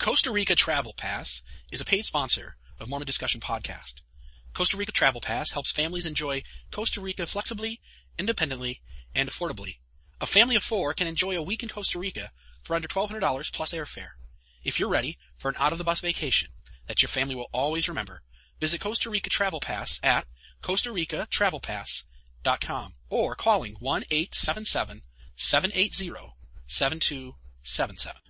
Costa Rica Travel Pass is a paid sponsor of Mormon Discussion Podcast. Costa Rica Travel Pass helps families enjoy Costa Rica flexibly, independently, and affordably. A family of four can enjoy a week in Costa Rica for under $1,200 plus airfare. If you're ready for an out-of-the-bus vacation that your family will always remember, visit Costa Rica Travel Pass at Costa Rica Travel Pass.com or calling 1-877-780-7277.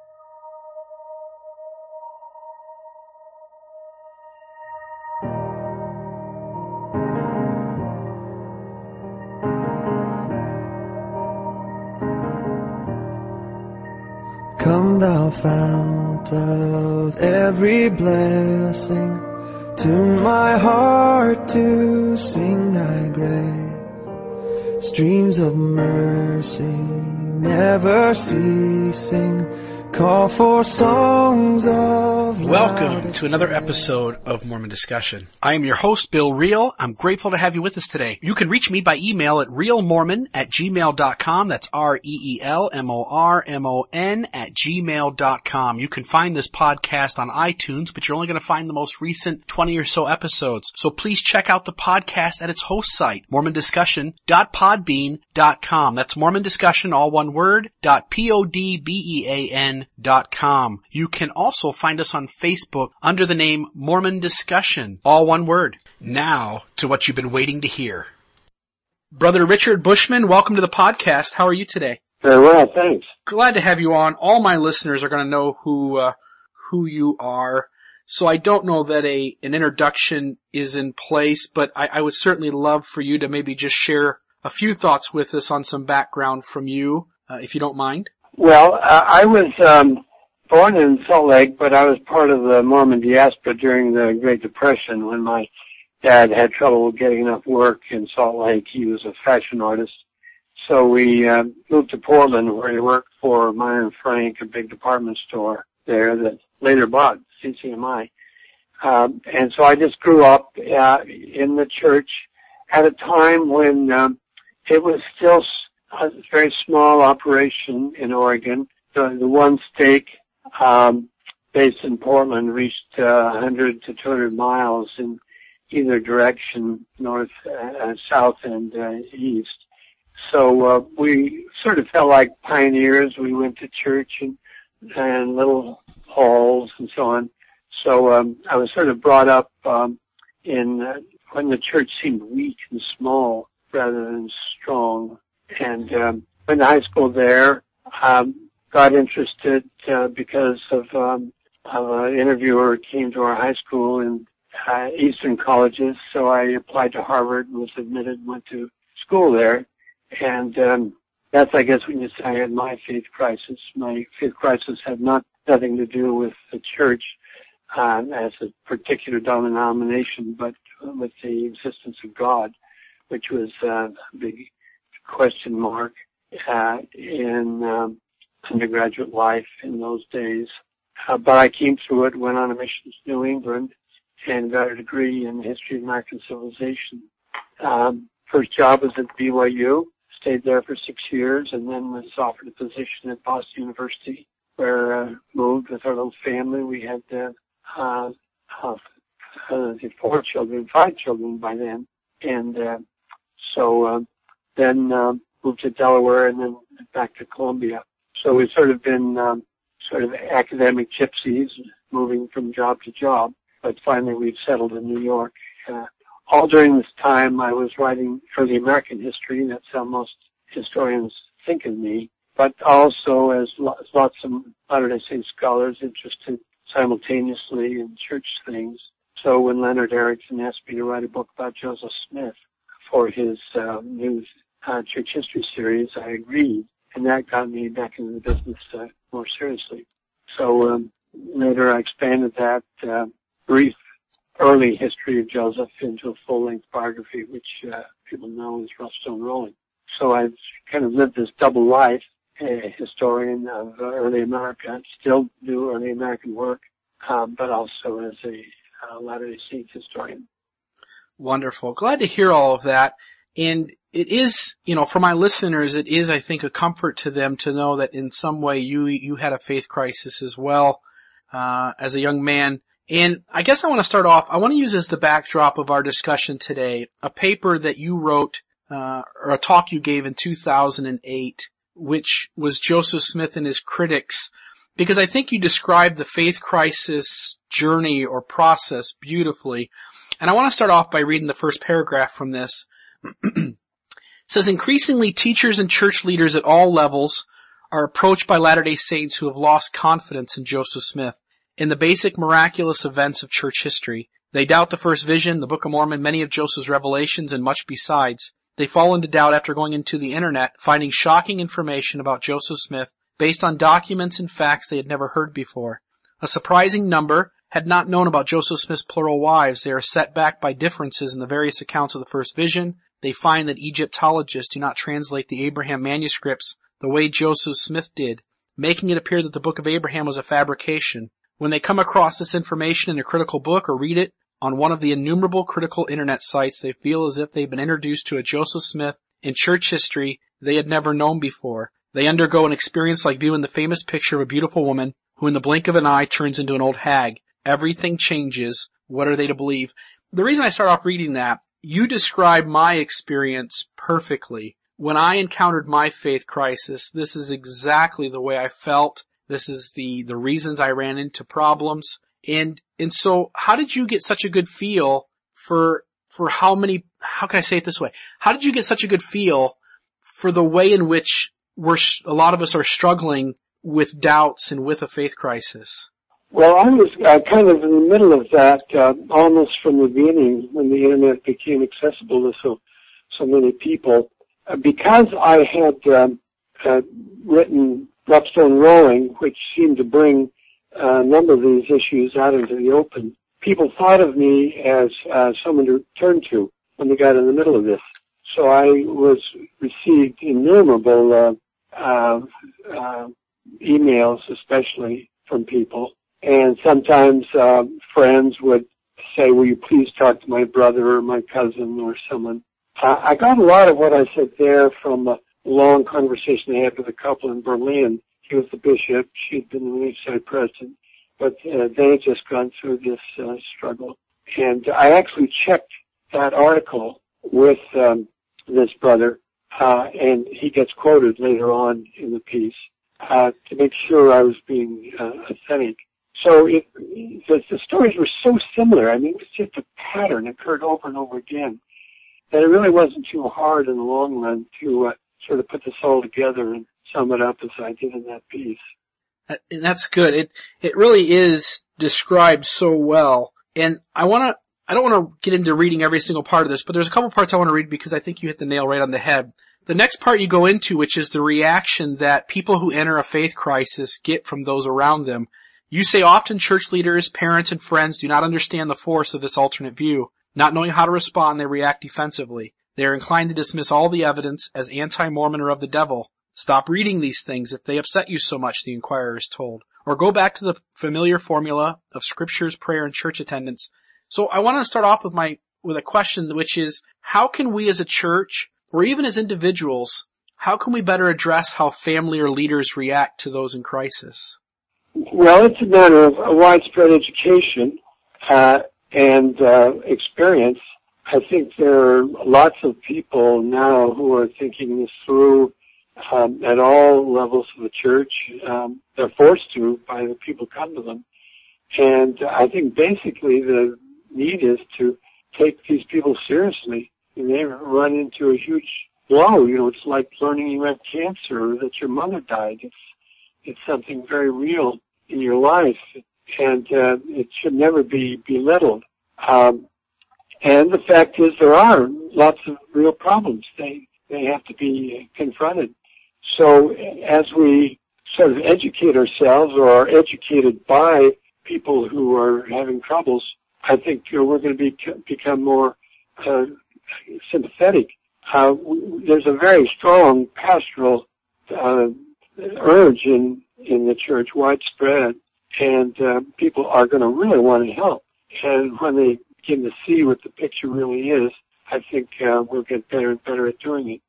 Fount of every blessing, tune my heart to sing thy grace. Streams of mercy never ceasing, call for songs of Welcome to another episode of Mormon Discussion. I am your host, Bill Reel. I'm grateful to have you with us today. You can reach me by email at reelmormon at gmail.com. That's R-E-E-L-M-O-R-M-O-N at gmail.com. You can find this podcast on iTunes, but you're only going to find the most recent 20 or so episodes. So please check out the podcast at its host site, mormondiscussion.podbean.com. That's Mormon Discussion, all one word, dot P-O-D-B-E-A-N dot com. You can also find us on Facebook under the name Mormon Discussion, all one word. Now to what you've been waiting to hear. Brother Richard Bushman, welcome to the podcast. How are you today? Very well, thanks. Glad to have you on. All my listeners are going to know who uh, who you are. So I don't know that a an introduction is in place, but I, I would certainly love for you to maybe just share a few thoughts with us on some background from you, uh, if you don't mind. Well, uh, I was um, born in Salt Lake, but I was part of the Mormon diaspora during the Great Depression when my dad had trouble getting enough work in Salt Lake. He was a fashion artist. So we uh, moved to Portland where he worked for Meier and Frank, a big department store there that later bought ZCMI. Um, and so I just grew up uh, in the church at a time when um, it was still a very small operation in Oregon. The, the one stake based in Portland reached uh, 100 to 200 miles in either direction, north, uh, south, and uh, east. So uh, we sort of felt like pioneers. We went to church and, and little halls and so on. So um, I was sort of brought up um, in uh, when the church seemed weak and small rather than strong. And um, went to high school there. Um, got interested uh, because of, um, of an interviewer came to our high school in uh, Eastern colleges. So I applied to Harvard and was admitted. Went to school there, and um, that's I guess when you say I had my faith crisis. My faith crisis had not nothing to do with the church um, as a particular denomination, but with the existence of God, which was uh, a big question mark uh, in um, undergraduate life in those days. Uh, but I came through it, went on a mission to New England, and got a degree in the history of American civilization. Um, first job was at BYU, stayed there for six years, and then was offered a position at Boston University, where uh, moved with our little family. We had uh, uh, uh, four children, five children by then, and uh, so uh, then uh, moved to Delaware and then back to Columbia. So we've sort of been um, sort of academic gypsies, moving from job to job. But finally, we've settled in New York. Uh, all during this time, I was writing early American history. That's how most historians think of me. But also, as lots of Latter-day Saint scholars, interested simultaneously in church things. So when Leonard Arrington asked me to write a book about Joseph Smith for his uh, new uh, church history series, I agreed, and that got me back into the business uh, more seriously. So um, later, I expanded that uh, brief early history of Joseph into a full-length biography, which uh, people know as Rough Stone Rolling. So I've kind of lived this double life, a historian of early America, still do early American work, um, but also as a uh, Latter-day Saints historian. Wonderful. Glad to hear all of that. And it is, you know, for my listeners, it is, I think, a comfort to them to know that in some way you, you had a faith crisis as well, uh, as a young man. And I guess I want to start off, I want to use as the backdrop of our discussion today, a paper that you wrote, uh, or a talk you gave in 2008, which was Joseph Smith and his critics, because I think you described the faith crisis journey or process beautifully. And I want to start off by reading the first paragraph from this. says increasingly teachers and church leaders at all levels are approached by Latter-day Saints who have lost confidence in Joseph Smith. In the basic miraculous events of church history, they doubt the first vision, the Book of Mormon, many of Joseph's revelations, and much besides. They fall into doubt after going into the internet, finding shocking information about Joseph Smith based on documents and facts they had never heard before. A surprising number had not known about Joseph Smith's plural wives. They are set back by differences in the various accounts of the first vision, they find that Egyptologists do not translate the Abraham manuscripts the way Joseph Smith did, making it appear that the book of Abraham was a fabrication. When they come across this information in a critical book or read it on one of the innumerable critical internet sites, they feel as if they've been introduced to a Joseph Smith in church history they had never known before. They undergo an experience like viewing the famous picture of a beautiful woman who in the blink of an eye turns into an old hag. Everything changes. What are they to believe? The reason I start off reading that you describe my experience perfectly. When I encountered my faith crisis, this is exactly the way I felt. This is the, the reasons I ran into problems. And, and so how did you get such a good feel for, for how many, how can I say it this way? How did you get such a good feel for the way in which we're, a lot of us are struggling with doubts and with a faith crisis? Well, I was uh, kind of in the middle of that uh, almost from the beginning when the internet became accessible to so so many people. Uh, because I had um, uh, written Stone Rolling, which seemed to bring uh, a number of these issues out into the open, people thought of me as uh, someone to turn to when they got in the middle of this. So I was received innumerable emails, especially from people and sometimes uh, friends would say, will you please talk to my brother or my cousin or someone. I got a lot of what I said there from a long conversation I had with a couple in Berlin. He was the bishop. She'd been the Relief Society president, but uh, they had just gone through this uh, struggle. And I actually checked that article with um, this brother, uh, and he gets quoted later on in the piece uh, to make sure I was being uh, authentic. So it, the, the stories were so similar. I mean, it was just a pattern occurred over and over again that it really wasn't too hard in the long run to uh, sort of put this all together and sum it up as I did in that piece. And that's good. It it really is described so well. And I want to I don't want to get into reading every single part of this, but there's a couple parts I want to read because I think you hit the nail right on the head. The next part you go into, which is the reaction that people who enter a faith crisis get from those around them. You say often church leaders, parents, and friends do not understand the force of this alternate view. Not knowing how to respond, they react defensively. They are inclined to dismiss all the evidence as anti-Mormon or of the devil. Stop reading these things if they upset you so much, the inquirer is told. Or go back to the familiar formula of scriptures, prayer, and church attendance. So I want to start off with my, with a question which is, how can we as a church, or even as individuals, how can we better address how family or leaders react to those in crisis? Well, it's a matter of a widespread education uh, and uh, experience. I think there are lots of people now who are thinking this through um, at all levels of the church. Um, they're forced to by the people come to them. And I think basically the need is to take these people seriously. And they run into a huge blow. You know, it's like learning you have cancer or that your mother died. It's it's something very real in your life, and uh, it should never be belittled. Um, and the fact is, there are lots of real problems. They they have to be confronted. So as we sort of educate ourselves or are educated by people who are having troubles, I think uh, we're going to be, become more uh, sympathetic. Uh, there's a very strong pastoral uh, urge in in the church widespread, and uh, people are going to really want to help. And when they begin to see what the picture really is, I think uh, we'll get better and better at doing it.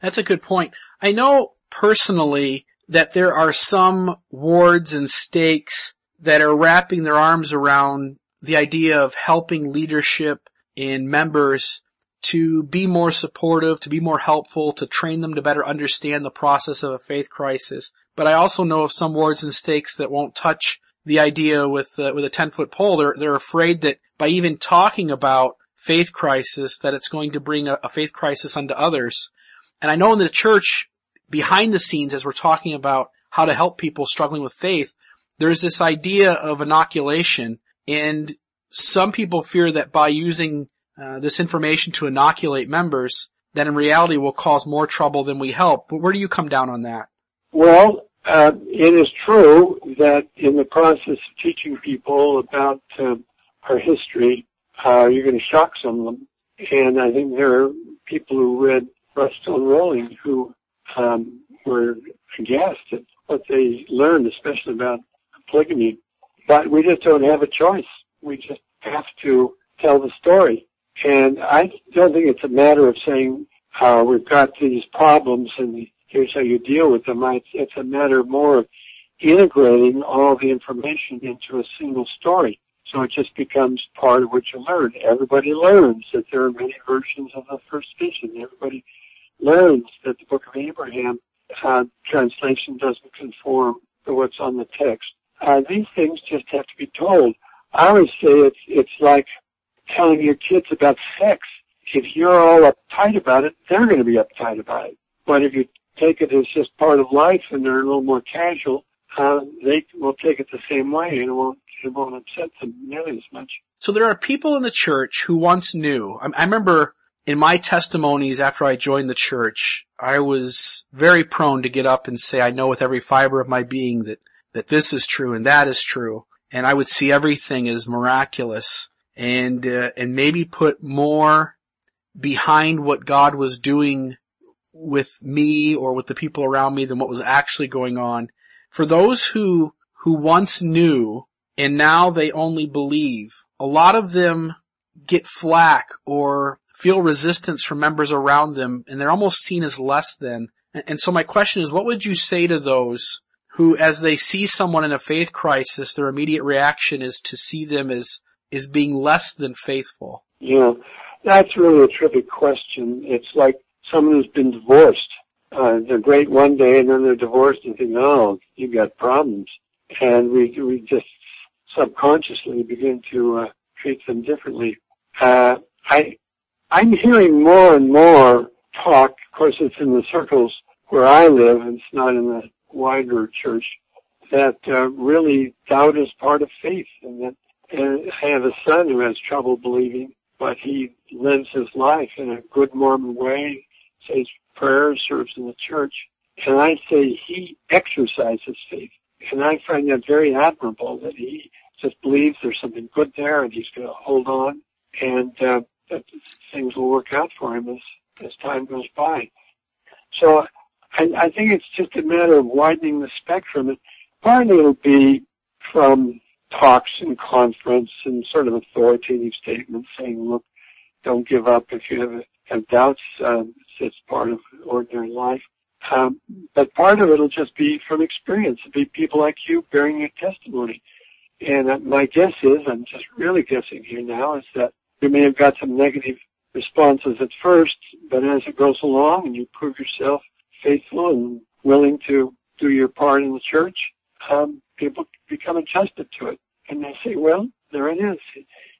That's a good point. I know personally that there are some wards and stakes that are wrapping their arms around the idea of helping leadership and members to be more supportive, to be more helpful, to train them to better understand the process of a faith crisis. But I also know of some wards and stakes that won't touch the idea with uh, with a 10 foot pole. They're they're afraid that by even talking about faith crisis, that it's going to bring a, a faith crisis onto others. And I know in the church, behind the scenes, as we're talking about how to help people struggling with faith, there's this idea of inoculation, and some people fear that by using uh, this information to inoculate members, that in reality will cause more trouble than we help. But where do you come down on that? Well, uh, it is true that in the process of teaching people about uh, our history, uh, you're going to shock some of them. And I think there are people who read Stone Rolling who um, were aghast at what they learned, especially about polygamy. But we just don't have a choice. We just have to tell the story. And I don't think it's a matter of saying uh, we've got these problems and here's how you deal with them. It's, it's a matter more of integrating all the information into a single story. So it just becomes part of what you learn. Everybody learns that there are many versions of the first vision. Everybody learns that the Book of Abraham uh, translation doesn't conform to what's on the text. Uh, these things just have to be told. I always say it's it's like telling your kids about sex. If you're all uptight about it, they're going to be uptight about it. But if you take it as just part of life and they're a little more casual, uh, they will take it the same way and it won't, it won't upset them nearly as much. So there are people in the church who once knew. I, I remember in my testimonies after I joined the church, I was very prone to get up and say, I know with every fiber of my being that, that this is true and that is true. And I would see everything as miraculous and, uh, and maybe put more behind what God was doing with me or with the people around me than what was actually going on. For those who, who once knew and now they only believe, a lot of them get flack or feel resistance from members around them and they're almost seen as less than. And so my question is, what would you say to those who, as they see someone in a faith crisis, their immediate reaction is to see them as, as being less than faithful? Yeah, that's really a tricky question. It's like someone who's been divorced. Uh, they're great one day and then they're divorced and think, oh, you've got problems. And we, we just subconsciously begin to, uh, treat them differently. Uh, I, I'm hearing more and more talk, of course it's in the circles where I live, and it's not in the wider church, that uh, really doubt is part of faith and that uh, I have a son who has trouble believing, but he lives his life in a good Mormon way, says prayers, serves in the church. And I say he exercises faith. And I find that very admirable that he just believes there's something good there and he's going to hold on and uh, that things will work out for him as, as time goes by. So I, I think it's just a matter of widening the spectrum. And partly it'll be from talks and conference and sort of authoritative statements saying, look, don't give up if you have, have doubts. Um, it's part of ordinary life. Um, but part of it will just be from experience. It'll be people like you bearing your testimony. And uh, my guess is, I'm just really guessing here now, is that you may have got some negative responses at first, but as it goes along and you prove yourself faithful and willing to do your part in the church, um, people become adjusted to it. And they say, well, there it is.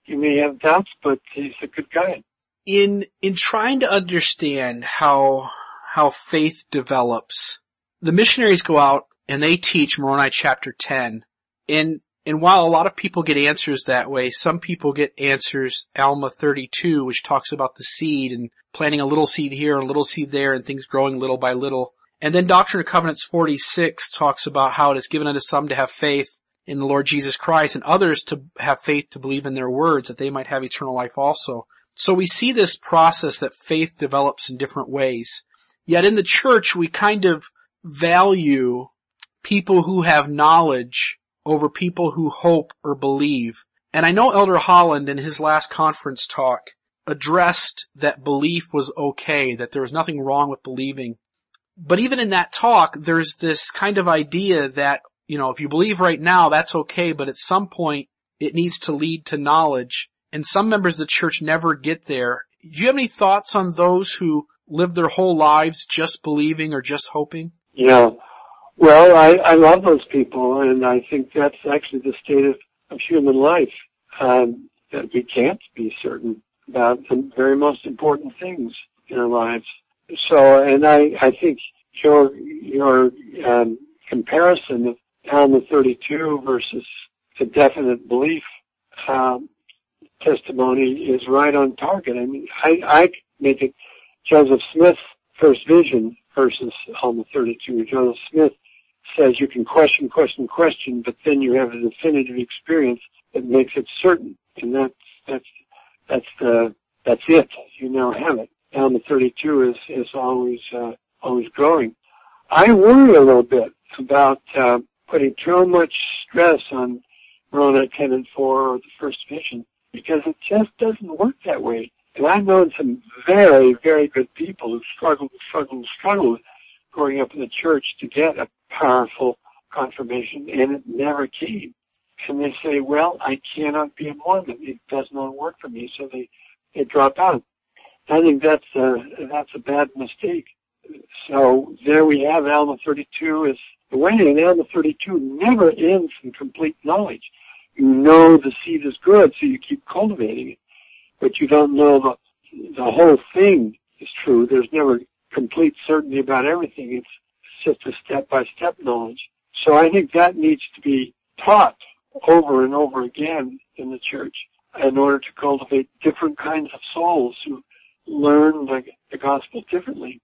You may have doubts, but he's a good guy. In, in trying to understand how, how faith develops, the missionaries go out and they teach Moroni chapter 10. And, and while a lot of people get answers that way, some people get answers Alma 32, which talks about the seed and planting a little seed here a little seed there and things growing little by little. And then Doctrine and Covenants 46 talks about how it is given unto some to have faith in the Lord Jesus Christ and others to have faith to believe in their words that they might have eternal life also. So we see this process that faith develops in different ways. Yet in the church we kind of value people who have knowledge over people who hope or believe. And I know Elder Holland in his last conference talk addressed that belief was okay, that there was nothing wrong with believing. But even in that talk, there's this kind of idea that, you know, if you believe right now, that's okay, but at some point it needs to lead to knowledge. And some members of the church never get there. Do you have any thoughts on those who live their whole lives just believing or just hoping? Yeah. Well, I, I love those people, and I think that's actually the state of, of human life. Um, that we can't be certain about the very most important things in our lives. So, and I, I think your your um, comparison of Alma 32 versus the definite belief um, testimony is right on target. I mean, I, I make it Joseph Smith's first vision versus Alma 32. Joseph Smith says you can question, question, question, but then you have a definitive experience that makes it certain, and that's that's that's the that's it. You now have it. Alma 32 is is always uh, always growing. I worry a little bit about uh, putting too much stress on Moroni 10:4 or the First Vision because it just doesn't work that way. And I've known some very, very good people who struggled, struggled, struggled growing up in the church to get a powerful confirmation and it never came. And they say, well, I cannot be a Mormon. It does not work for me. So they, they drop out. I think that's a, that's a bad mistake. So there we have Alma 32 is the way and Alma 32 never ends in complete knowledge. You know the seed is good, so you keep cultivating it, but you don't know the, the whole thing is true. There's never complete certainty about everything. It's just a step by step knowledge. So I think that needs to be taught over and over again in the church in order to cultivate different kinds of souls who learn the, the gospel differently.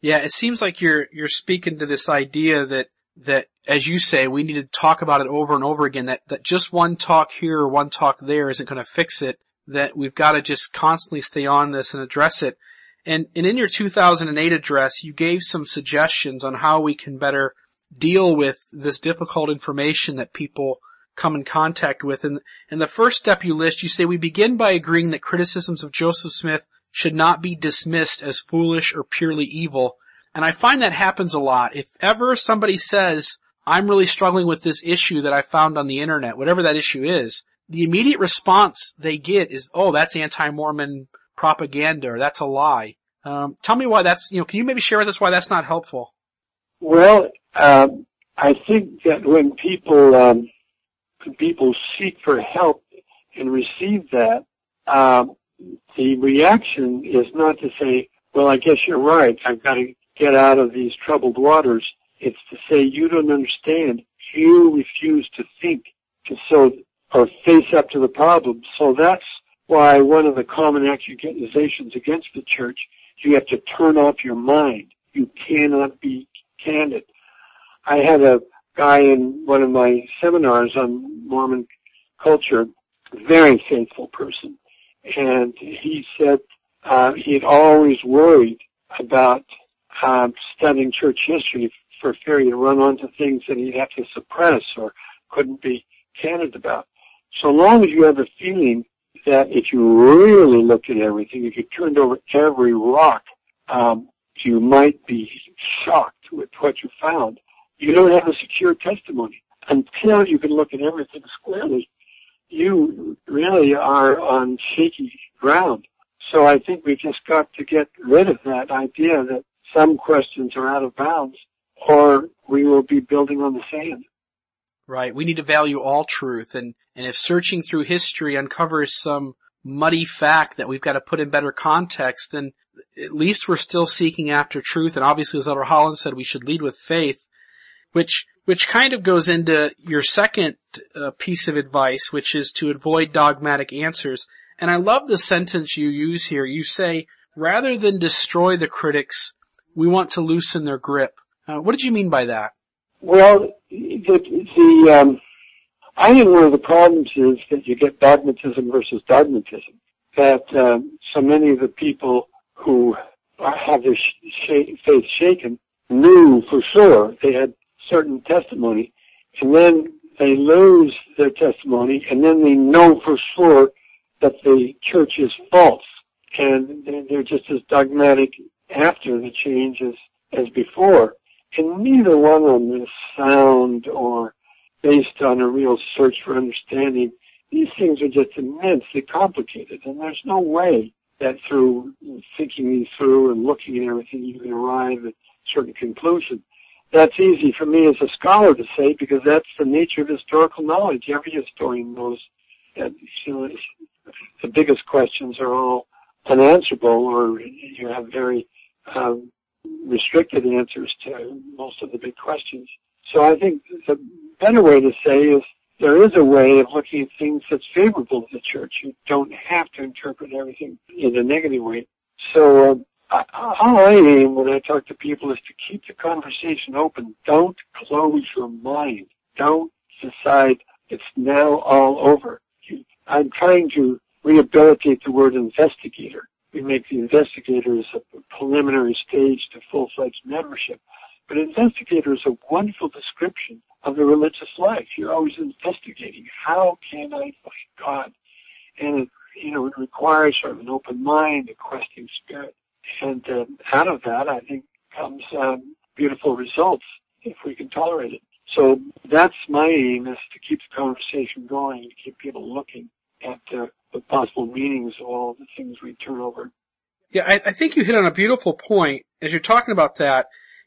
Yeah, it seems like you're you're speaking to this idea that that as you say, we need to talk about it over and over again. That that just one talk here or one talk there isn't going to fix it. That we've got to just constantly stay on this and address it. And, and in your 2008 address, you gave some suggestions on how we can better deal with this difficult information that people come in contact with. And, and the first step you list, you say we begin by agreeing that criticisms of Joseph Smith should not be dismissed as foolish or purely evil. And I find that happens a lot. If ever somebody says, I'm really struggling with this issue that I found on the internet, whatever that issue is, the immediate response they get is, oh, that's anti-Mormon propaganda or that's a lie. Um, tell me why that's, you know, can you maybe share with us why that's not helpful? Well, um, I think that when people um, people seek for help and receive that, um, the reaction is not to say, "Well, I guess you're right. I've got to get out of these troubled waters." It's to say, "You don't understand. You refuse to think, to so or face up to the problem." So that's why one of the common accusations against the church, you have to turn off your mind. You cannot be candid. I had a guy in one of my seminars on Mormon culture, very faithful person, and he said uh, he had always worried about um, studying church history for fear he'd run onto things that he'd have to suppress or couldn't be candid about. So long as you have a feeling that if you really looked at everything, if you turned over every rock, um, you might be shocked with what you found. You don't have a secure testimony until you can look at everything squarely. You really are on shaky ground. So I think we just got to get rid of that idea that some questions are out of bounds or we will be building on the sand. Right. We need to value all truth and, and if searching through history uncovers some muddy fact that we've got to put in better context, then at least we're still seeking after truth. And obviously, as Elder Holland said, we should lead with faith, which, which kind of goes into your second uh, piece of advice, which is to avoid dogmatic answers. And I love the sentence you use here. You say, rather than destroy the critics, we want to loosen their grip. Uh, what did you mean by that? Well, the, the um, I think one of the problems is that you get dogmatism versus dogmatism. That um, so many of the people who have their sh- faith shaken knew for sure they had certain testimony, and then they lose their testimony, and then they know for sure that the church is false, and they're just as dogmatic after the change as, as before. And neither one of them is sound or based on a real search for understanding. These things are just immensely complicated, and there's no way that through thinking these through and looking at everything you can arrive at certain conclusions. That's easy for me as a scholar to say because that's the nature of historical knowledge. Every historian knows that you know, the biggest questions are all unanswerable or you have very um, restricted answers to most of the big questions. So I think the better way to say is there is a way of looking at things that's favorable to the church. You don't have to interpret everything in a negative way. So uh, all I aim when I talk to people is to keep the conversation open. Don't close your mind. Don't decide it's now all over. I'm trying to rehabilitate the word investigator. We make the investigator as a preliminary stage to full-fledged membership. But investigator is a wonderful description of the religious life. You're always investigating. How can I find God? And it, you know, it requires sort of an open mind, a questing spirit. And uh, out of that, I think, comes um, beautiful results if we can tolerate it. So that's my aim is to keep the conversation going, to keep people looking at uh, the possible meanings of all the things we turn over. Yeah, I, I think you hit on a beautiful point as you're talking about that.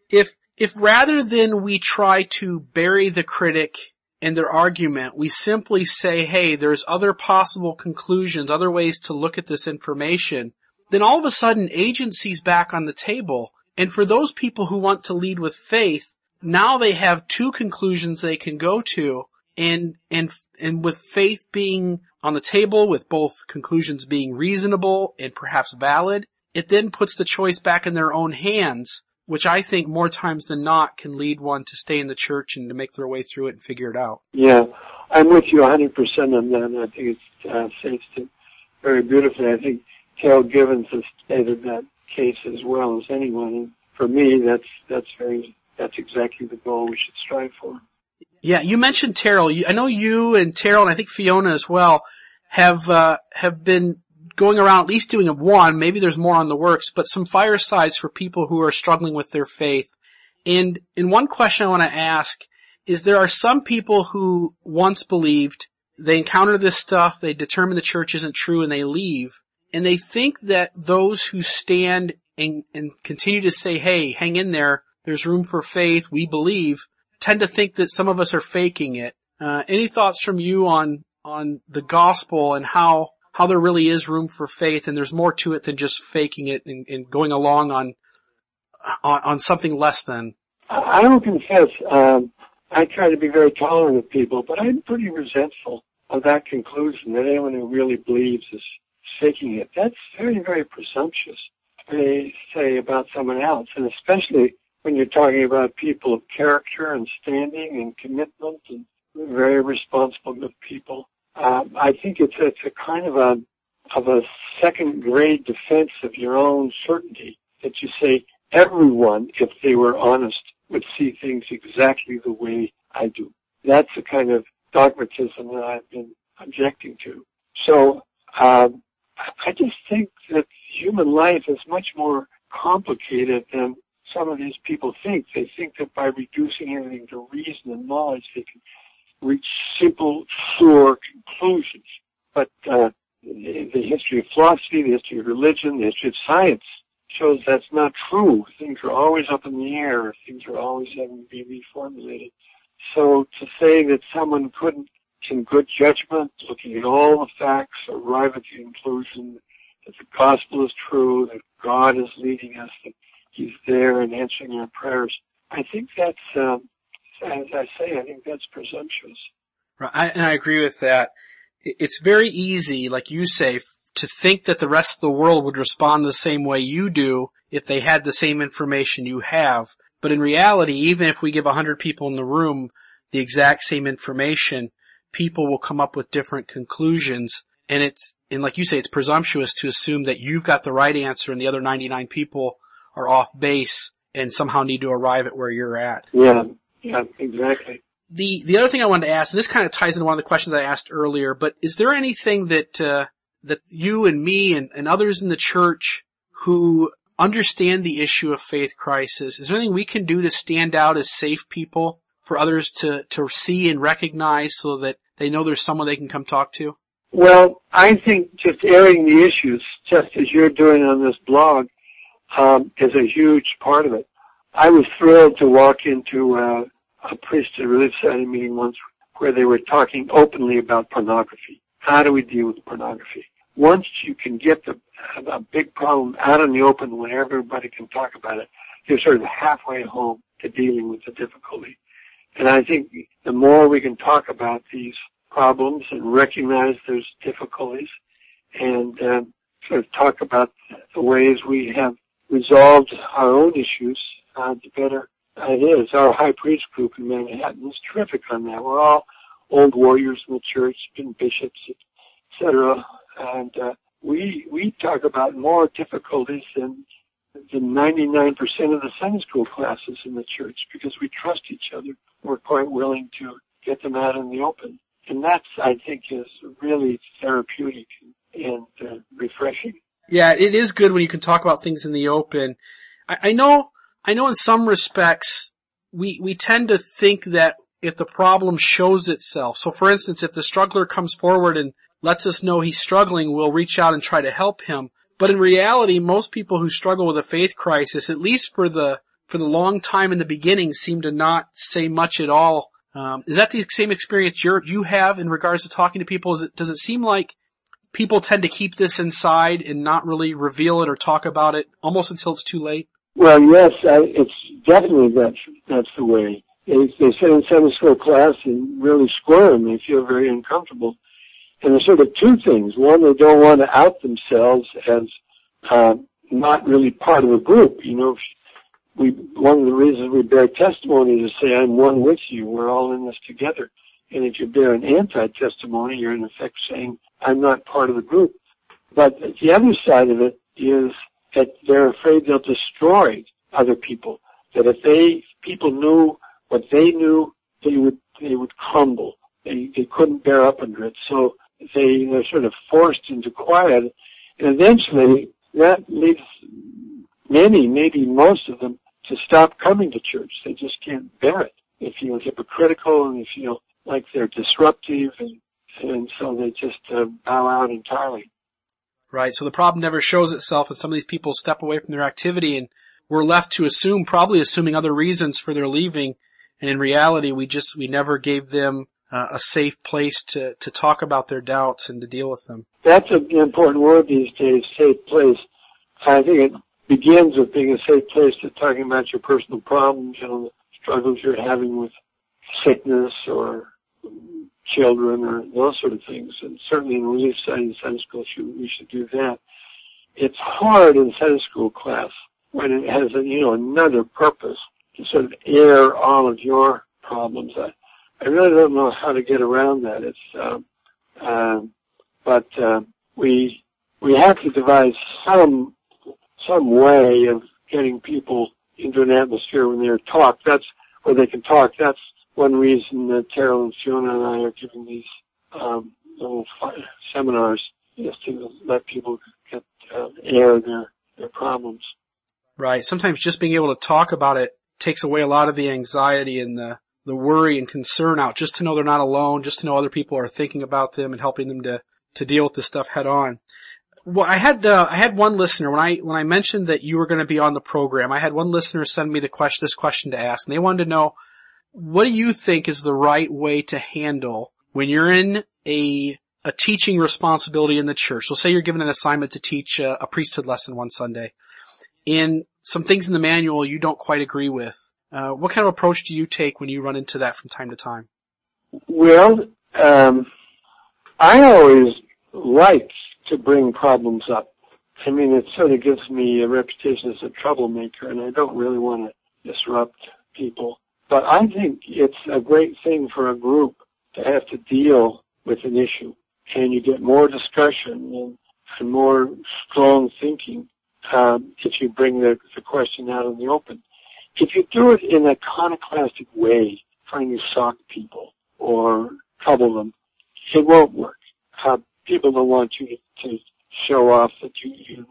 If if rather than we try to bury the critic in their argument, we simply say, hey, there's other possible conclusions, other ways to look at this information, then all of a sudden agency's back on the table. And for those people who want to lead with faith, now they have two conclusions they can go to and, and, and with faith being on the table, with both conclusions being reasonable and perhaps valid, it then puts the choice back in their own hands which I think more times than not can lead one to stay in the church and to make their way through it and figure it out. Yeah, I'm with you 100% on that. I think it's uh, it very beautifully. I think Terryl Givens has stated that case as well as anyone. And for me, that's that's very that's exactly the goal we should strive for. Yeah, you mentioned Terryl. I know you and Terryl, and I think Fiona as well, have uh, have been going around at least doing one, maybe there's more on the works, but some firesides for people who are struggling with their faith. And, and one question I want to ask is there are some people who once believed, they encounter this stuff, they determine the church isn't true and they leave, and they think that those who stand and, and continue to say, hey, hang in there, there's room for faith, we believe, tend to think that some of us are faking it. Uh, any thoughts from you on, on the gospel and how how there really is room for faith and there's more to it than just faking it and, and going along on, on, on something less than. I will confess, um, I try to be very tolerant of people, but I'm pretty resentful of that conclusion that anyone who really believes is it. That's very, very presumptuous to say about someone else, and especially when you're talking about people of character and standing and commitment and very responsible people um, I think it's it's a kind of a of a second grade defense of your own certainty that you say everyone, if they were honest, would see things exactly the way I do. That's the kind of dogmatism that I've been objecting to. So um, I just think that human life is much more complicated than some of these people think. They think that by reducing everything to reason and knowledge, they can reach simple, sure conclusions. But uh, the history of philosophy, the history of religion, the history of science shows that's not true. Things are always up in the air. Things are always having to be reformulated. So to say that someone couldn't, in good judgment, looking at all the facts, arrive at the conclusion that the gospel is true, that God is leading us, that He's there and answering our prayers, I think that's um, as I say, I think that's presumptuous. Right, I, and I agree with that. It's very easy, like you say, to think that the rest of the world would respond the same way you do if they had the same information you have. But in reality, even if we give a hundred people in the room the exact same information, people will come up with different conclusions. And it's, and like you say, it's presumptuous to assume that you've got the right answer and the other 99 people are off base and somehow need to arrive at where you're at. Yeah, yeah, exactly. The the other thing I wanted to ask, and this kind of ties into one of the questions I asked earlier, but is there anything that uh, that you and me and, and others in the church who understand the issue of faith crisis, is there anything we can do to stand out as safe people for others to, to see and recognize so that they know there's someone they can come talk to? Well, I think just airing the issues, just as you're doing on this blog, um, is a huge part of it. I was thrilled to walk into uh, a priesthood relief society meeting once where they were talking openly about pornography. How do we deal with pornography? Once you can get the a big problem out in the open where everybody can talk about it, you're sort of halfway home to dealing with the difficulty. And I think the more we can talk about these problems and recognize those difficulties and uh, sort of talk about the ways we have resolved our own issues, uh, the better it is. Our high priest group in Manhattan is terrific on that. We're all old warriors in the church, been bishops, etc. And uh, we we talk about more difficulties than the 99% of the Sunday school classes in the church because we trust each other. We're quite willing to get them out in the open. And that's, I think, is really therapeutic and uh, refreshing. Yeah, it is good when you can talk about things in the open. I, I know, I know in some respects, we, we tend to think that if the problem shows itself, so for instance, if the struggler comes forward and lets us know he's struggling, we'll reach out and try to help him. But in reality, most people who struggle with a faith crisis, at least for the for the long time in the beginning, seem to not say much at all. Um, is that the same experience you you have in regards to talking to people? It, does it seem like people tend to keep this inside and not really reveal it or talk about it almost until it's too late? Well, yes, I, it's definitely that's that's the way. They, they sit in Sunday school class and really squirm. They feel very uncomfortable. And there's sort of two things. One, they don't want to out themselves as uh, not really part of a group. You know, we one of the reasons we bear testimony is to say, "I'm one with you. We're all in this together." And if you bear an anti-testimony, you're in effect saying, "I'm not part of the group." But the other side of it is that they're afraid they'll destroy other people. That if they people knew what they knew, they would they would crumble. They they couldn't bear up under it. So they they're sort of forced into quiet, and eventually that leads many, maybe most of them, to stop coming to church. They just can't bear it. They feel hypocritical and they feel like they're disruptive, and and so they just uh, bow out entirely. Right. So the problem never shows itself, and some of these people step away from their activity, and we're left to assume, probably assuming other reasons for their leaving, and in reality, we just we never gave them uh, a safe place to, to talk about their doubts and to deal with them. That's an important word these days, safe place. I think it begins with being a safe place to talking about your personal problems, you know, the struggles you're having with sickness or children or those sort of things. And certainly in relief society Sunday school, we should do that. It's hard in Sunday school class when it has, a, you know, another purpose to sort of air all of your problems. I, I really don't know how to get around that. It's, um, uh, but uh, we we have to devise some some way of getting people into an atmosphere when they're talk. That's where they can talk. That's one reason that Terryl and Fiona and I are giving these um, little seminars is to let people get uh, air their their problems. Right. Sometimes just being able to talk about it takes away a lot of the anxiety and the the worry and concern out just to know they're not alone, just to know other people are thinking about them and helping them to, to deal with this stuff head on. Well, I had, uh, I had one listener when I, when I mentioned that you were going to be on the program, I had one listener send me the question, this question to ask and they wanted to know, what do you think is the right way to handle when you're in a, a teaching responsibility in the church? So say you're given an assignment to teach a, a priesthood lesson one Sunday and some things in the manual you don't quite agree with uh, what kind of approach do you take when you run into that from time to time? Well, um, I always like to bring problems up. I mean, it sort of gives me a reputation as a troublemaker, and I don't really want to disrupt people. But I think it's a great thing for a group to have to deal with an issue, and you get more discussion and, and more strong thinking um, if you bring the, the question out in the open. if you do it in a iconoclastic way, trying to shock people or trouble them, it won't work. Uh, people don't want you to, to show off that you, you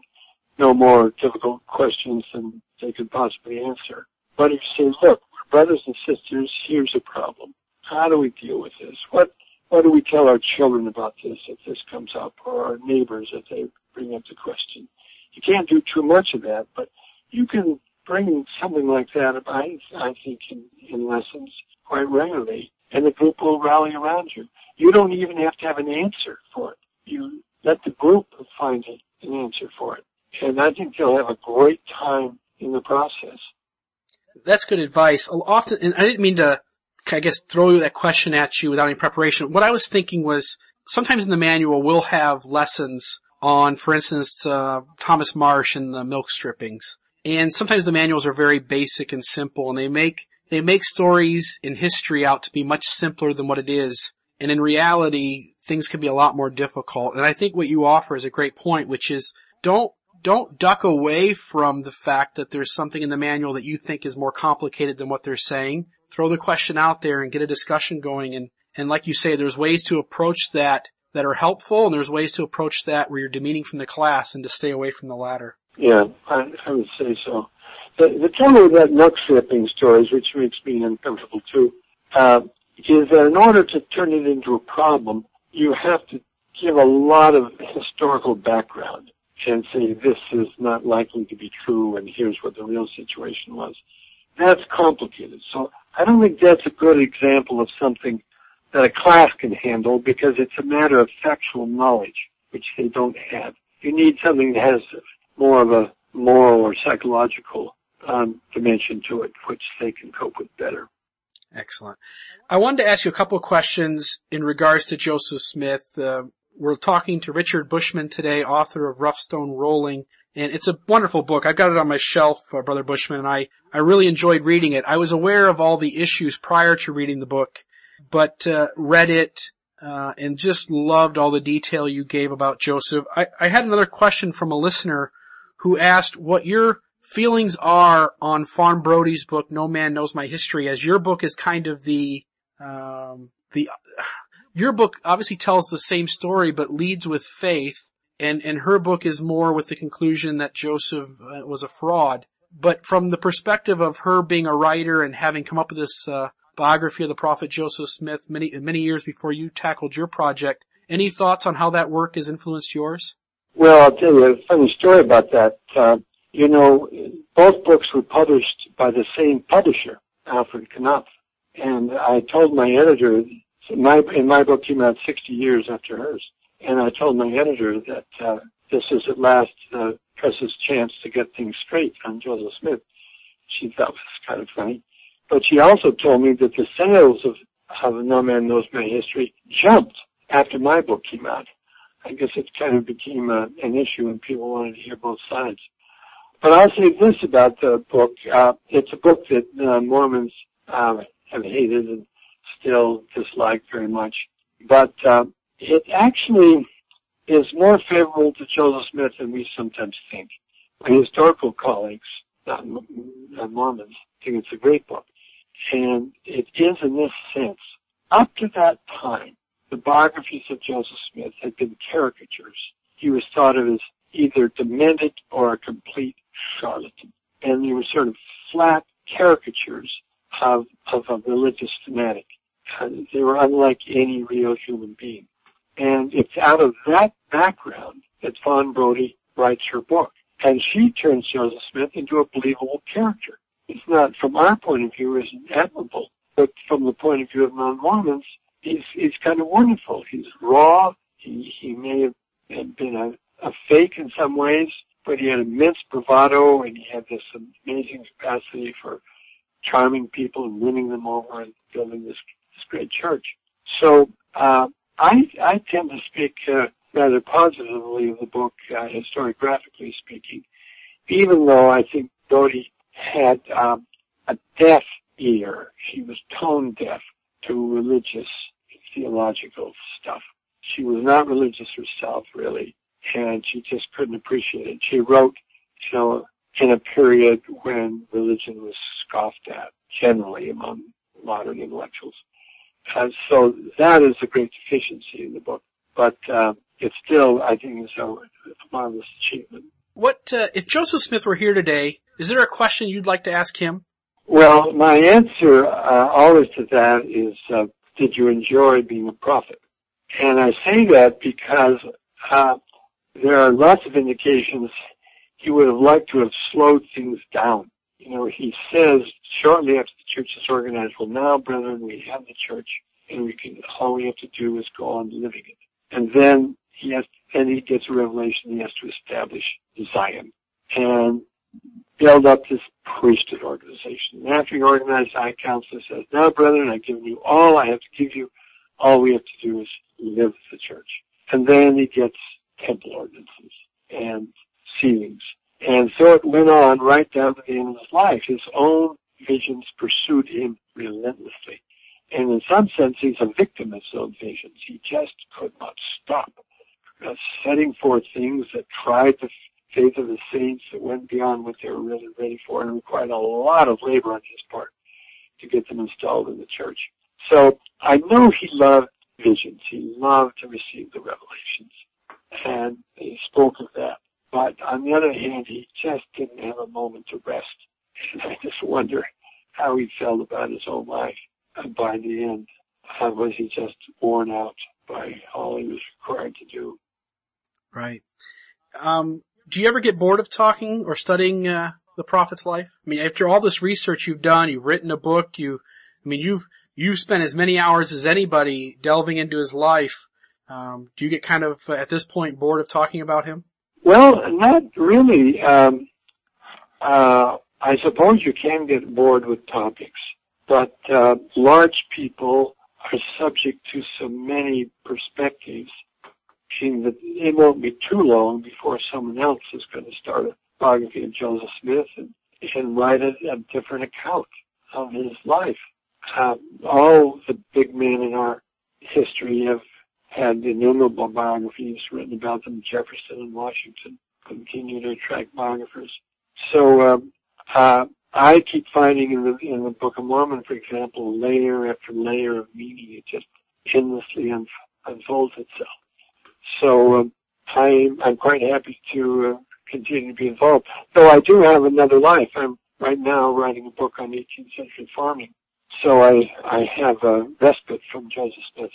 know more difficult questions than they could possibly answer. But if you say, look, brothers and sisters, here's a problem. How do we deal with this? What what do we tell our children about this if this comes up, or our neighbors if they bring up the question? You can't do too much of that, but you can bring something like that, I, I think, in, in lessons quite regularly, and the group will rally around you. You don't even have to have an answer for it. You let the group find an answer for it. And I think they'll have a great time in the process. That's good advice. Often, and I didn't mean to, I guess, throw that question at you without any preparation. What I was thinking was, sometimes in the manual we'll have lessons on, for instance, uh, Thomas Marsh and the milk strippings. And sometimes the manuals are very basic and simple and they make, they make stories in history out to be much simpler than what it is. And in reality, things can be a lot more difficult. And I think what you offer is a great point, which is don't, don't duck away from the fact that there's something in the manual that you think is more complicated than what they're saying. Throw the question out there and get a discussion going. And, and like you say, there's ways to approach that that are helpful and there's ways to approach that where you're demeaning from the class and to stay away from the latter. Yeah, I, I would say so. The, the trouble with that milk stripping stories, which makes me uncomfortable too, uh, is that in order to turn it into a problem, you have to give a lot of historical background and say this is not likely to be true and here's what the real situation was. That's complicated. So I don't think that's a good example of something that a class can handle because it's a matter of factual knowledge, which they don't have. You need something that has more of a moral or psychological um, dimension to it, which they can cope with better. Excellent. I wanted to ask you a couple of questions in regards to Joseph Smith. Uh, we're talking to Richard Bushman today, author of Rough Stone Rolling, and it's a wonderful book. I've got it on my shelf, uh, Brother Bushman, and I, I really enjoyed reading it. I was aware of all the issues prior to reading the book, but uh, read it uh, and just loved all the detail you gave about Joseph. I, I had another question from a listener who asked what your feelings are on Fawn Brodie's book, No Man Knows My History, as your book is kind of the, um, the, your book obviously tells the same story but leads with faith, and, and her book is more with the conclusion that Joseph uh, was a fraud. But from the perspective of her being a writer and having come up with this, uh, biography of the prophet Joseph Smith many, many years before you tackled your project, any thoughts on how that work has influenced yours? Well, I'll tell you a funny story about that. Uh, you know, both books were published by the same publisher, Alfred Knopf. And I told my editor, my, and my book came out 60 years after hers. And I told my editor that uh, this is at last uh, press's chance to get things straight on Joseph Smith. She thought it was kind of funny. But she also told me that the sales of, of No Man Knows My History jumped after my book came out. I guess it kind of became a, an issue and people wanted to hear both sides. But I'll say this about the book. Uh, it's a book that uh, Mormons uh, have hated and still dislike very much. But uh, it actually is more favorable to Joseph Smith than we sometimes think. My historical colleagues, not, not Mormons, think it's a great book. And it is in this sense. Up to that time, the biographies of Joseph Smith had been caricatures. He was thought of as either demented or a complete charlatan. And they were sort of flat caricatures of, of a religious fanatic. And they were unlike any real human being. And it's out of that background that Fawn Brodie writes her book. And she turns Joseph Smith into a believable character. It's not, from our point of view, isn't admirable, but from the point of view of non-Mormons, he's he's kind of wonderful. He's raw. He he may have been a, a fake in some ways, but he had immense bravado and he had this amazing capacity for charming people and winning them over and building this this great church. So uh, I I tend to speak uh, rather positively of the book, uh, historiographically speaking, even though I think Brodie had um, a deaf ear. She was tone deaf to religious theological stuff. She was not religious herself, really, and she just couldn't appreciate it. She wrote, you know, in a period when religion was scoffed at generally among modern intellectuals. And so that is a great deficiency in the book, but uh, it still, I think, is a, a marvelous achievement. What uh, if Joseph Smith were here today? Is there a question you'd like to ask him? Well, my answer uh, always to that is, uh, did you enjoy being a prophet? And I say that because uh, there are lots of indications he would have liked to have slowed things down. You know, he says shortly after the church is organized, well now, brethren, we have the church and we can, all we have to do is go on living it. And then he has, then he gets a revelation he has to establish Zion and build up this priesthood organization. And after he organized Council, he says, now brethren, I've given you all I have to give you. All we have to do is live the church. And then he gets It went on right down to the end of his life. His own visions pursued him relentlessly. And in some sense, he's a victim of his own visions. He just could not stop uh, setting forth things that tried the faith of the saints that went beyond what they were really ready for and required a lot of labor on his part to get them installed in the church. So I know he loved visions. He loved to receive the revelations. And he spoke of that. But on the other hand, he just didn't have a moment to rest. And I just wonder how he felt about his own life. And by the end, uh, was he just worn out by all he was required to do? Right. Um, do you ever get bored of talking or studying uh, the prophet's life? I mean, after all this research you've done, you've written a book, you, I mean, you've you've spent as many hours as anybody delving into his life. Um, do you get kind of uh, at this point bored of talking about him? Well, not really. Um, uh, I suppose you can get bored with topics, but uh, large people are subject to so many perspectives that it won't be too long before someone else is going to start a biography of Joseph Smith and, and write a, a different account of his life. Uh, all the big men in our history have had innumerable biographies written about them. Jefferson and Washington continue to attract biographers. So um, uh, I keep finding in the in the Book of Mormon, for example, layer after layer of meaning. It just endlessly unfolds itself. So um, I'm I'm quite happy to uh, continue to be involved. Though I do have another life. I'm right now writing a book on 18th century farming. So I I have a respite from Joseph Smith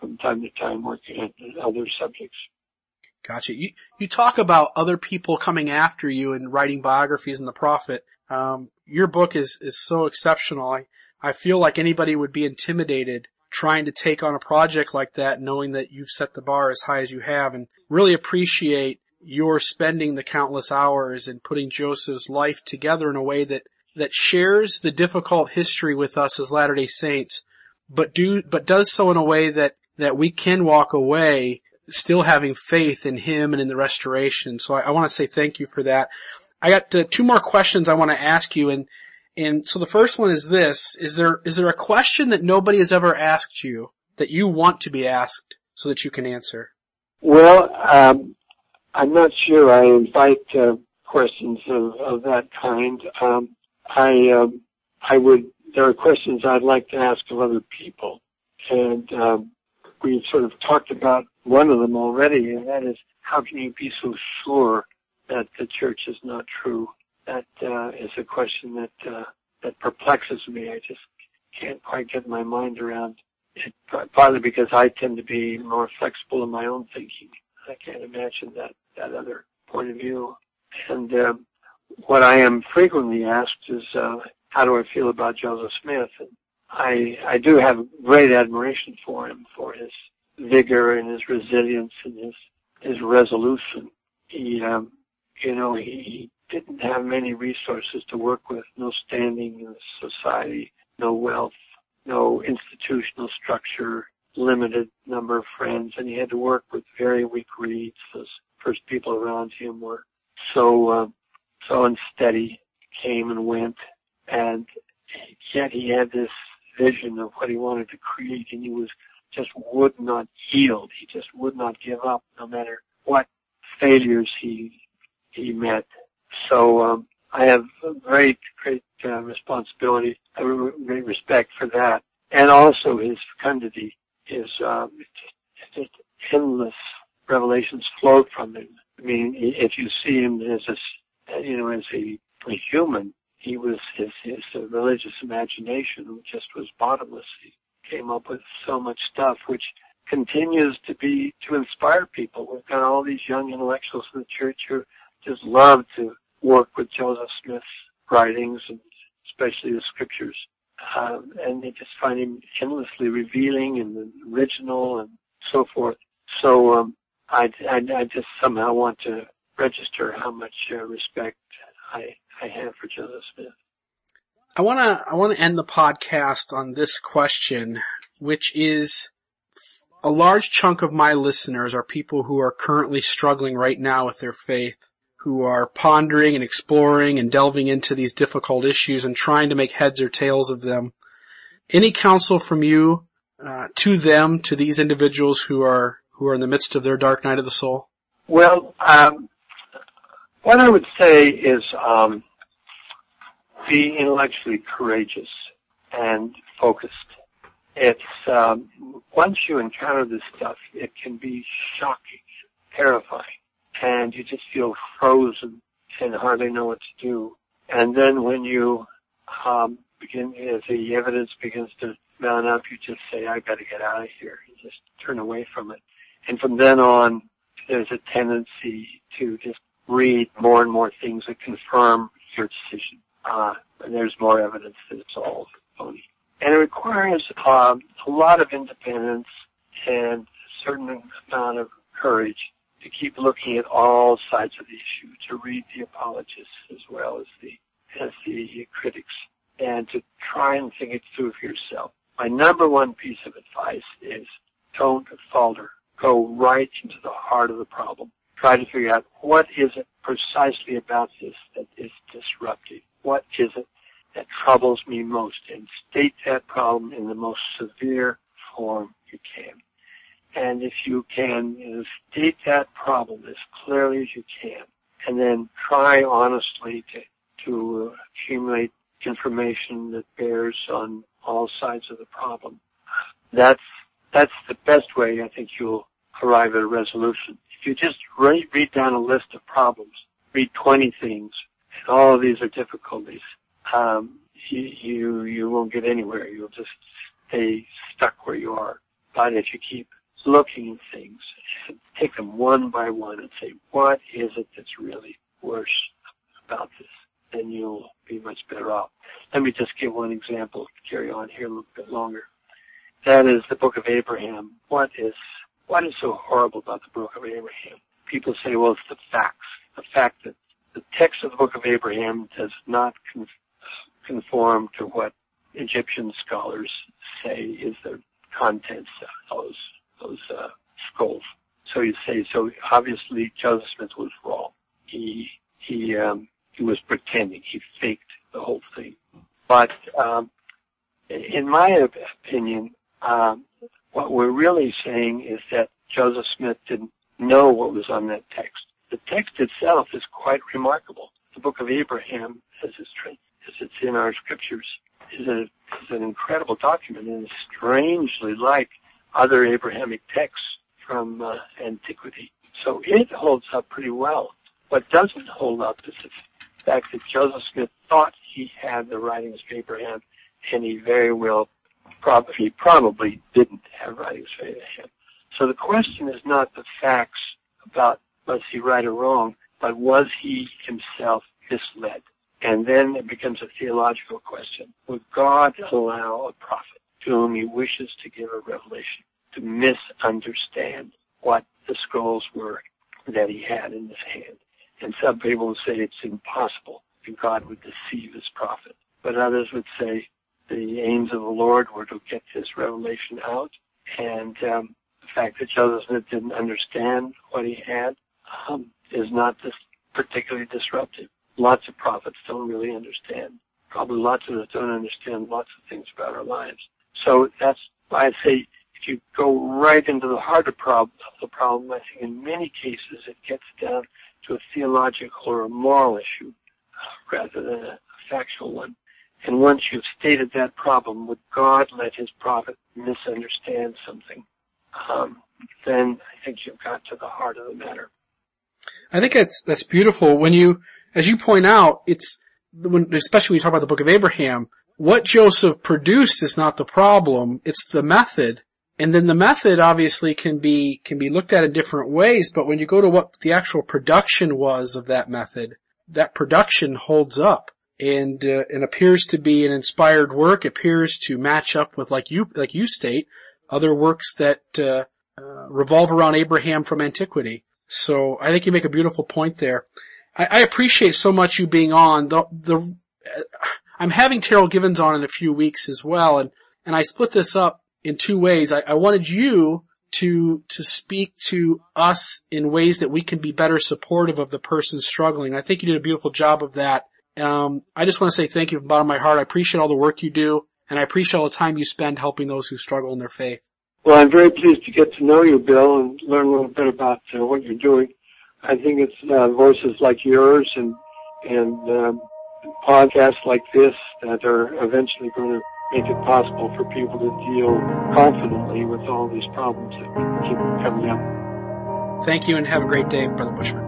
from, time to time working on other subjects. Gotcha. You you talk about other people coming after you and writing biographies in the prophet. Um, your book is is so exceptional. I I feel like anybody would be intimidated trying to take on a project like that knowing that you've set the bar as high as you have and really appreciate your spending the countless hours and putting Joseph's life together in a way that, that shares the difficult history with us as Latter-day Saints, but do, but does so in a way that, that we can walk away still having faith in him and in the restoration. So I, I want to say thank you for that. I got uh, two more questions I want to ask you and and so the first one is this, is there, is there a question that nobody has ever asked you that you want to be asked so that you can answer? Well, um, I'm not sure I invite uh, questions of, of that kind. Um, I, um, I would, there are questions I'd like to ask of other people. And, we've sort of talked about one of them already, and that is how can you be so sure that the church is not true? that uh, is a question that uh, that perplexes me. I just can't quite get my mind around it. Partly because I tend to be more flexible in my own thinking. I can't imagine that that other point of view. And um, what I am frequently asked is, uh, how do I feel about Joseph Smith? And I I do have great admiration for him for his vigor and his resilience and his his resolution. He um, you know he didn't have many resources to work with, no standing in society, no wealth, no institutional structure, limited number of friends, and he had to work with very weak reeds. Those first people around him were so uh, so unsteady, came and went, and yet he had this vision of what he wanted to create, and he was just would not yield. He just would not give up, no matter what failures he he met. So um, I have a great, great uh, responsibility, I have great respect for that, and also his fecundity, his uh, just endless revelations flow from him. I mean, if you see him as a, you know, as a, a human, he was his his religious imagination just was bottomless. He came up with so much stuff, which continues to be to inspire people. We've got all these young intellectuals in the church who just love to work with Joseph Smith's writings and especially the scriptures. Um, and they just find him endlessly revealing and original and so forth. So um, I, I, I just somehow want to register how much uh, respect I, I have for Joseph Smith. I want to I want to end the podcast on this question, which is a large chunk of my listeners are people who are currently struggling right now with their faith, who are pondering and exploring and delving into these difficult issues and trying to make heads or tails of them. Any counsel from you uh, to them, to these individuals who are who are in the midst of their dark night of the soul? Well, um, what I would say is um, be intellectually courageous and focused. It's um, once you encounter this stuff, it can be shocking, terrifying, and you just feel frozen and hardly know what to do. And then when you um, begin, as the evidence begins to mount up, you just say, "I got to get out of here." You just turn away from it, and from then on, there's a tendency to just read more and more things that confirm your decision. Uh, and there's more evidence that it's all phony. And it requires um, a lot of independence and a certain amount of courage to keep looking at all sides of the issue, to read the apologists as well as the as the critics, and to try and think it through for yourself. My number one piece of advice is don't falter. Go right into the heart of the problem. Try to figure out what is it precisely about this that is disruptive. What is it that troubles me most and state that problem in the most severe form you can. And if you can state that problem as clearly as you can, and then try honestly to, to accumulate information that bears on all sides of the problem, that's, that's the best way I think you'll arrive at a resolution. If you just read, read down a list of problems, read 20 things, and all of these are difficulties, um, you, you you won't get anywhere. You'll just stay stuck where you are. But if you keep looking at things, take them one by one and say, what is it that's really worse about this? Then you'll be much better off. Let me just give one example. Carry on here a little bit longer. That is the Book of Abraham. What is what is so horrible about the Book of Abraham? People say, well, it's the facts. The fact that the text of the Book of Abraham does not conform to what Egyptian scholars say is the contents of those those uh, scrolls. So you say so. Obviously, Joseph Smith was wrong. He he um, he was pretending. He faked the whole thing. But um, in my opinion, um, what we're really saying is that Joseph Smith didn't know what was on that text. The text itself is quite remarkable. The Book of Abraham, as is as it's in our scriptures, is, a, is an incredible document and is strangely like other Abrahamic texts from uh, antiquity. So it holds up pretty well. What doesn't hold up is the fact that Joseph Smith thought he had the writings of Abraham, and he very well probably he probably didn't have writings of Abraham. So the question is not the facts about was he right or wrong, but was he himself misled? And then it becomes a theological question. Would God allow a prophet to whom he wishes to give a revelation to misunderstand what the scrolls were that he had in his hand? And some people would say it's impossible that God would deceive his prophet. But others would say the aims of the Lord were to get this revelation out. And um, the fact that Joseph Smith didn't understand what he had um, is not this particularly disruptive lots of prophets don't really understand. Probably lots of us don't understand lots of things about our lives. So that's why I say if you go right into the heart of, of the problem, I think in many cases it gets down to a theological or a moral issue rather than a factual one. And once you've stated that problem, would God let his prophet misunderstand something? Um, then I think you've got to the heart of the matter. I think that's, that's beautiful. When you, as you point out, it's, when, especially when you talk about the book of Abraham, what Joseph produced is not the problem, it's the method. And then the method obviously can be, can be looked at in different ways, but when you go to what the actual production was of that method, that production holds up and, uh, and appears to be an inspired work, appears to match up with, like you, like you state, other works that, uh, uh, revolve around Abraham from antiquity. So I think you make a beautiful point there. I, I appreciate so much you being on. The, the, I'm having Terryl Givens on in a few weeks as well, and, and I split this up in two ways. I, I wanted you to, to speak to us in ways that we can be better supportive of the person struggling. I think you did a beautiful job of that. Um, I just want to say thank you from the bottom of my heart. I appreciate all the work you do, and I appreciate all the time you spend helping those who struggle in their faith. Well, I'm very pleased to get to know you, Bill, and learn a little bit about uh, what you're doing. I think it's uh, voices like yours and and um, podcasts like this that are eventually going to make it possible for people to deal confidently with all these problems that keep coming up. Thank you and have a great day, Brother Bushman.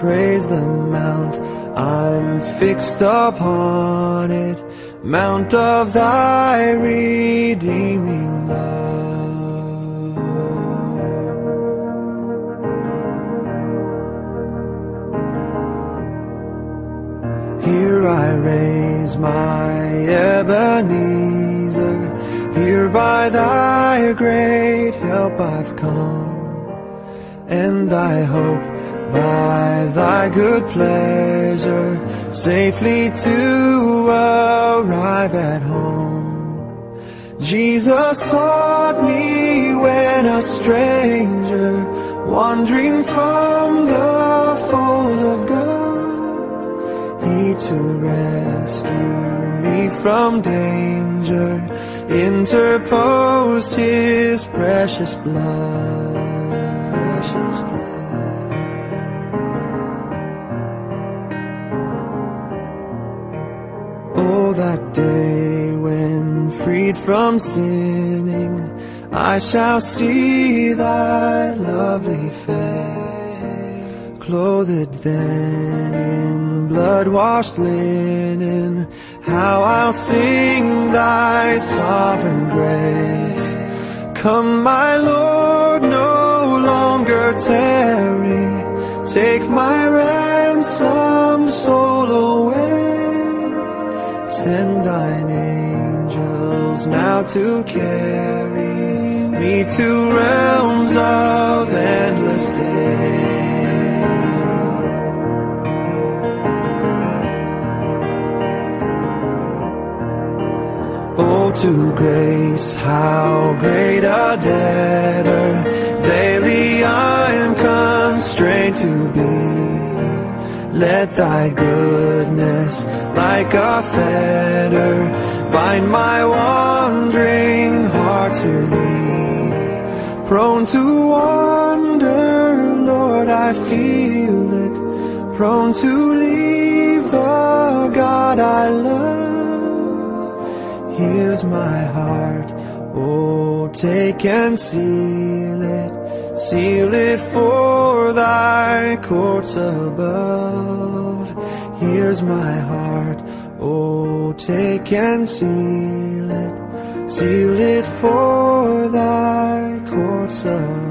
Praise the mount, I'm fixed upon it, mount of thy redeeming love. Here I raise my Ebenezer. Here by thy great help I've come. And I hope by thy good pleasure safely to arrive at home. Jesus sought me when a stranger wandering from the fold of God he to rescue me from danger interposed his precious blood. Precious That day when freed from sinning, I shall see thy lovely face, clothed then in blood-washed linen, how I'll sing thy sovereign grace. Come, my Lord, no longer tarry, take my ransom Send thine angels now to carry me to realms of endless day. Oh, to grace, how great a debtor daily I am constrained to be. Let thy goodness, like a fetter, bind my wandering heart to thee. Prone to wander, Lord, I feel it. Prone to leave the God I love. Here's my heart, oh take and seal it, seal it for thy courts above. Here's my heart, oh take and seal it, seal it for thy courts above.